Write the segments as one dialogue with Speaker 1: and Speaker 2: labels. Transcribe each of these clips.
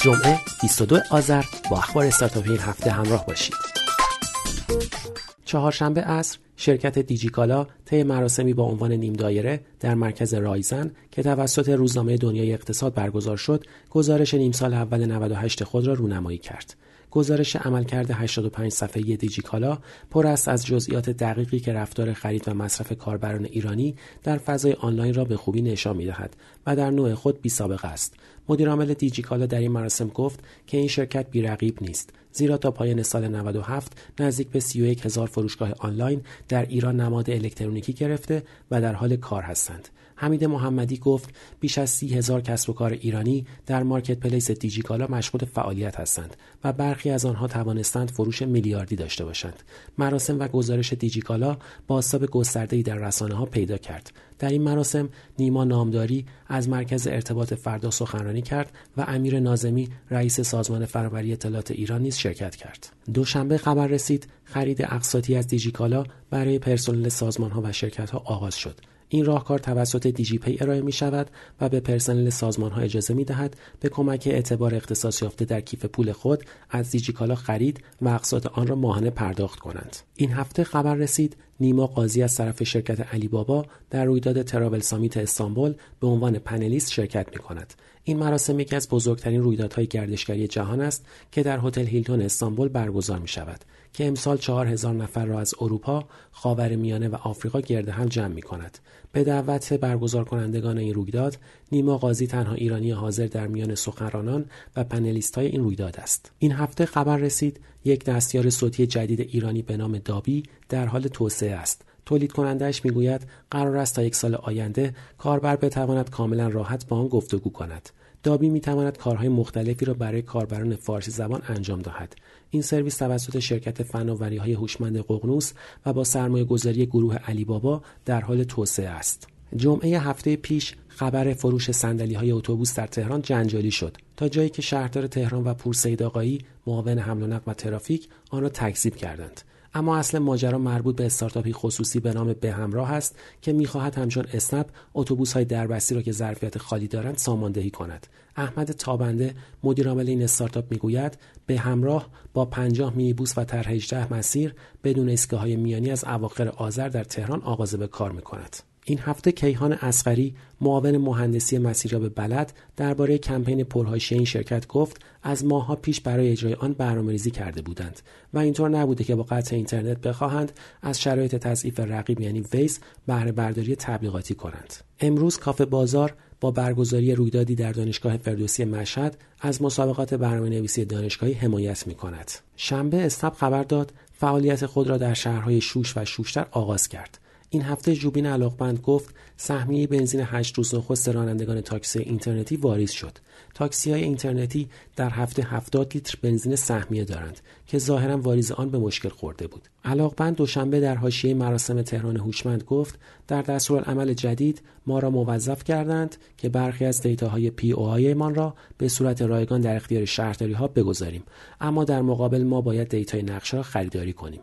Speaker 1: جمعه 22 آذر با اخبار استارتاپی این هفته همراه باشید. چهارشنبه عصر شرکت دیجیکالا طی مراسمی با عنوان نیم دایره در مرکز رایزن که توسط روزنامه دنیای اقتصاد برگزار شد گزارش نیم سال اول 98 خود را رونمایی کرد گزارش عملکرد 85 صفحه دیجیکالا پر است از جزئیات دقیقی که رفتار خرید و مصرف کاربران ایرانی در فضای آنلاین را به خوبی نشان می‌دهد و در نوع خود بی سابقه است. مدیرعامل دیجیکالا در این مراسم گفت که این شرکت بیرقیب نیست زیرا تا پایان سال 97 نزدیک به 31 هزار فروشگاه آنلاین در ایران نماد الکترونیکی گرفته و در حال کار هستند. حمید محمدی گفت بیش از سی هزار کسب و کار ایرانی در مارکت پلیس دیجیکالا مشغول فعالیت هستند و برخی از آنها توانستند فروش میلیاردی داشته باشند. مراسم و گزارش دیجیکالا بازتاب گسترده‌ای در رسانه ها پیدا کرد. در این مراسم نیما نامداری از مرکز ارتباط فردا سخنرانی کرد و امیر نازمی رئیس سازمان فناوری اطلاعات ایران نیز شرکت کرد. دوشنبه خبر رسید خرید اقساطی از دیجیکالا برای پرسنل سازمان ها و شرکت ها آغاز شد. این راهکار توسط دیجیپی ارائه می شود و به پرسنل سازمان ها اجازه می دهد به کمک اعتبار اختصاص یافته در کیف پول خود از دیجیکالا خرید و اقساط آن را ماهانه پرداخت کنند. این هفته خبر رسید نیما قاضی از طرف شرکت علی بابا در رویداد تراول سامیت استانبول به عنوان پنلیست شرکت می کند. این مراسم یکی از بزرگترین رویدادهای گردشگری جهان است که در هتل هیلتون استانبول برگزار می شود که امسال چهار هزار نفر را از اروپا، خاورمیانه و آفریقا گرد هم جمع می کند. به دعوت برگزار کنندگان این رویداد، نیما قاضی تنها ایرانی حاضر در میان سخنرانان و پنلیست های این رویداد است. این هفته خبر رسید یک دستیار صوتی جدید ایرانی به نام دابی در حال توسعه است. تولید کنندهش می‌گوید قرار است تا یک سال آینده کاربر بتواند کاملا راحت با آن گفتگو کند. دابی می تواند کارهای مختلفی را برای کاربران فارسی زبان انجام دهد. این سرویس توسط شرکت فناوری های هوشمند ققنوس و با سرمایه گذاری گروه علی بابا در حال توسعه است. جمعه هفته پیش خبر فروش سندلی های اتوبوس در تهران جنجالی شد تا جایی که شهردار تهران و پور سید آقایی معاون حمل و نقل و ترافیک آن را تکذیب کردند اما اصل ماجرا مربوط به استارتاپی خصوصی به نام به همراه است که می‌خواهد همچون اسنپ اتوبوس های دربستی را که ظرفیت خالی دارند ساماندهی کند. احمد تابنده مدیرعامل این استارتاپ می‌گوید به همراه با 50 بوس و طرح 18 مسیر بدون ایستگاه های میانی از اواخر آذر در تهران آغاز به کار می‌کند. این هفته کیهان اسقری معاون مهندسی مسیراب بلد درباره کمپین پرهاشی این شرکت گفت از ماهها پیش برای اجرای آن برنامه‌ریزی کرده بودند و اینطور نبوده که با قطع اینترنت بخواهند از شرایط تضعیف رقیب یعنی ویز بهره برداری تبلیغاتی کنند امروز کافه بازار با برگزاری رویدادی در دانشگاه فردوسی مشهد از مسابقات برنامه نویسی دانشگاهی حمایت می کند. شنبه استاب خبر داد فعالیت خود را در شهرهای شوش و شوشتر آغاز کرد. این هفته جوبین علاقمند گفت سهمیه بنزین هشت روز نخست رانندگان تاکسی اینترنتی واریز شد. تاکسی های اینترنتی در هفته 70 لیتر بنزین سهمیه دارند که ظاهرا واریز آن به مشکل خورده بود. علاقمند دوشنبه در حاشیه مراسم تهران هوشمند گفت در دستورالعمل جدید ما را موظف کردند که برخی از data های POI مان را به صورت رایگان در اختیار شهرداری ها بگذاریم. اما در مقابل ما باید data ی نقشه را خریداری کنیم.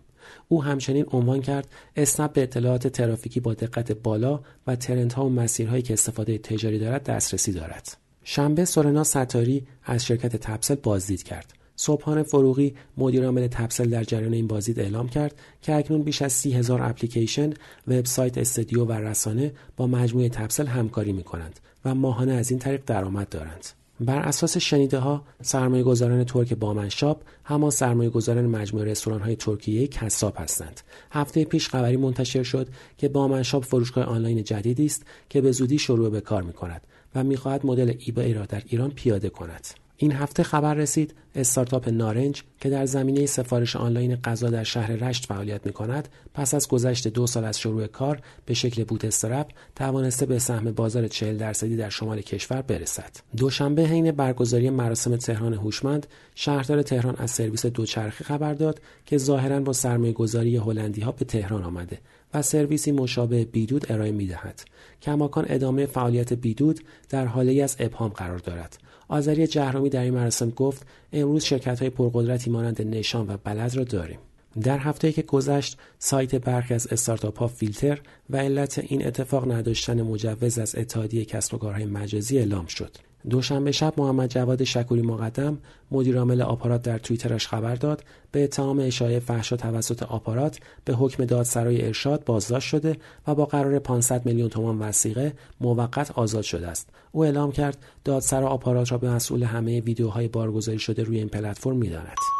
Speaker 1: او همچنین عنوان کرد اسنپ به اطلاعات ترافیکی با دقت بالا و trend ها و مسیرهایی که استفاده تجاری دارد دسترسی دارد شنبه سورنا ستاری از شرکت تپسل بازدید کرد صبحان فروغی مدیرعامل تپسل در جریان این بازدید اعلام کرد که اکنون بیش از سی هزار اپلیکیشن، وبسایت، استودیو و رسانه با مجموعه تپسل همکاری می کنند و ماهانه از این طریق درآمد دارند. بر اساس شنیده ها سرمایه گذاران ترک بامنشاب همان سرمایه گذاران مجموعه رستوران های ترکیه کساب هستند. هفته پیش خبری منتشر شد که بامنشاب فروشگاه آنلاین جدیدی است که به زودی شروع به کار می کند و می‌خواهد مدل ایبای را در ایران پیاده کند. این هفته خبر رسید استارتاپ نارنج که در زمینه سفارش آنلاین غذا در شهر رشت فعالیت می کند پس از گذشت دو سال از شروع کار به شکل بوت استرپ توانسته به سهم بازار 40 درصدی در شمال کشور برسد. دوشنبه حین برگزاری مراسم تهران هوشمند شهردار تهران از سرویس دوچرخه خبر داد که ظاهرا با سرمایه گذاری هلندی ها به تهران آمده. و سرویسی مشابه بیدود ارائه می دهد. کماکان ادامه فعالیت بیدود در حاله از ابهام قرار دارد. آذری جهرومی در این مراسم گفت امروز شرکت های پرقدرتی مانند نشان و بلد را داریم. در هفته که گذشت سایت برخی از استارتاپ ها فیلتر و علت این اتفاق نداشتن مجوز از اتحادیه کسب و کارهای مجازی اعلام شد. دوشنبه شب محمد جواد شکوری مقدم مدیرعامل آپارات در توییترش خبر داد به اتهام اشاعه فحشا توسط آپارات به حکم دادسرای ارشاد بازداشت شده و با قرار 500 میلیون تومان وسیقه موقت آزاد شده است. او اعلام کرد دادسرا آپارات را به مسئول همه ویدیوهای بارگذاری شده روی این پلتفرم می‌داند.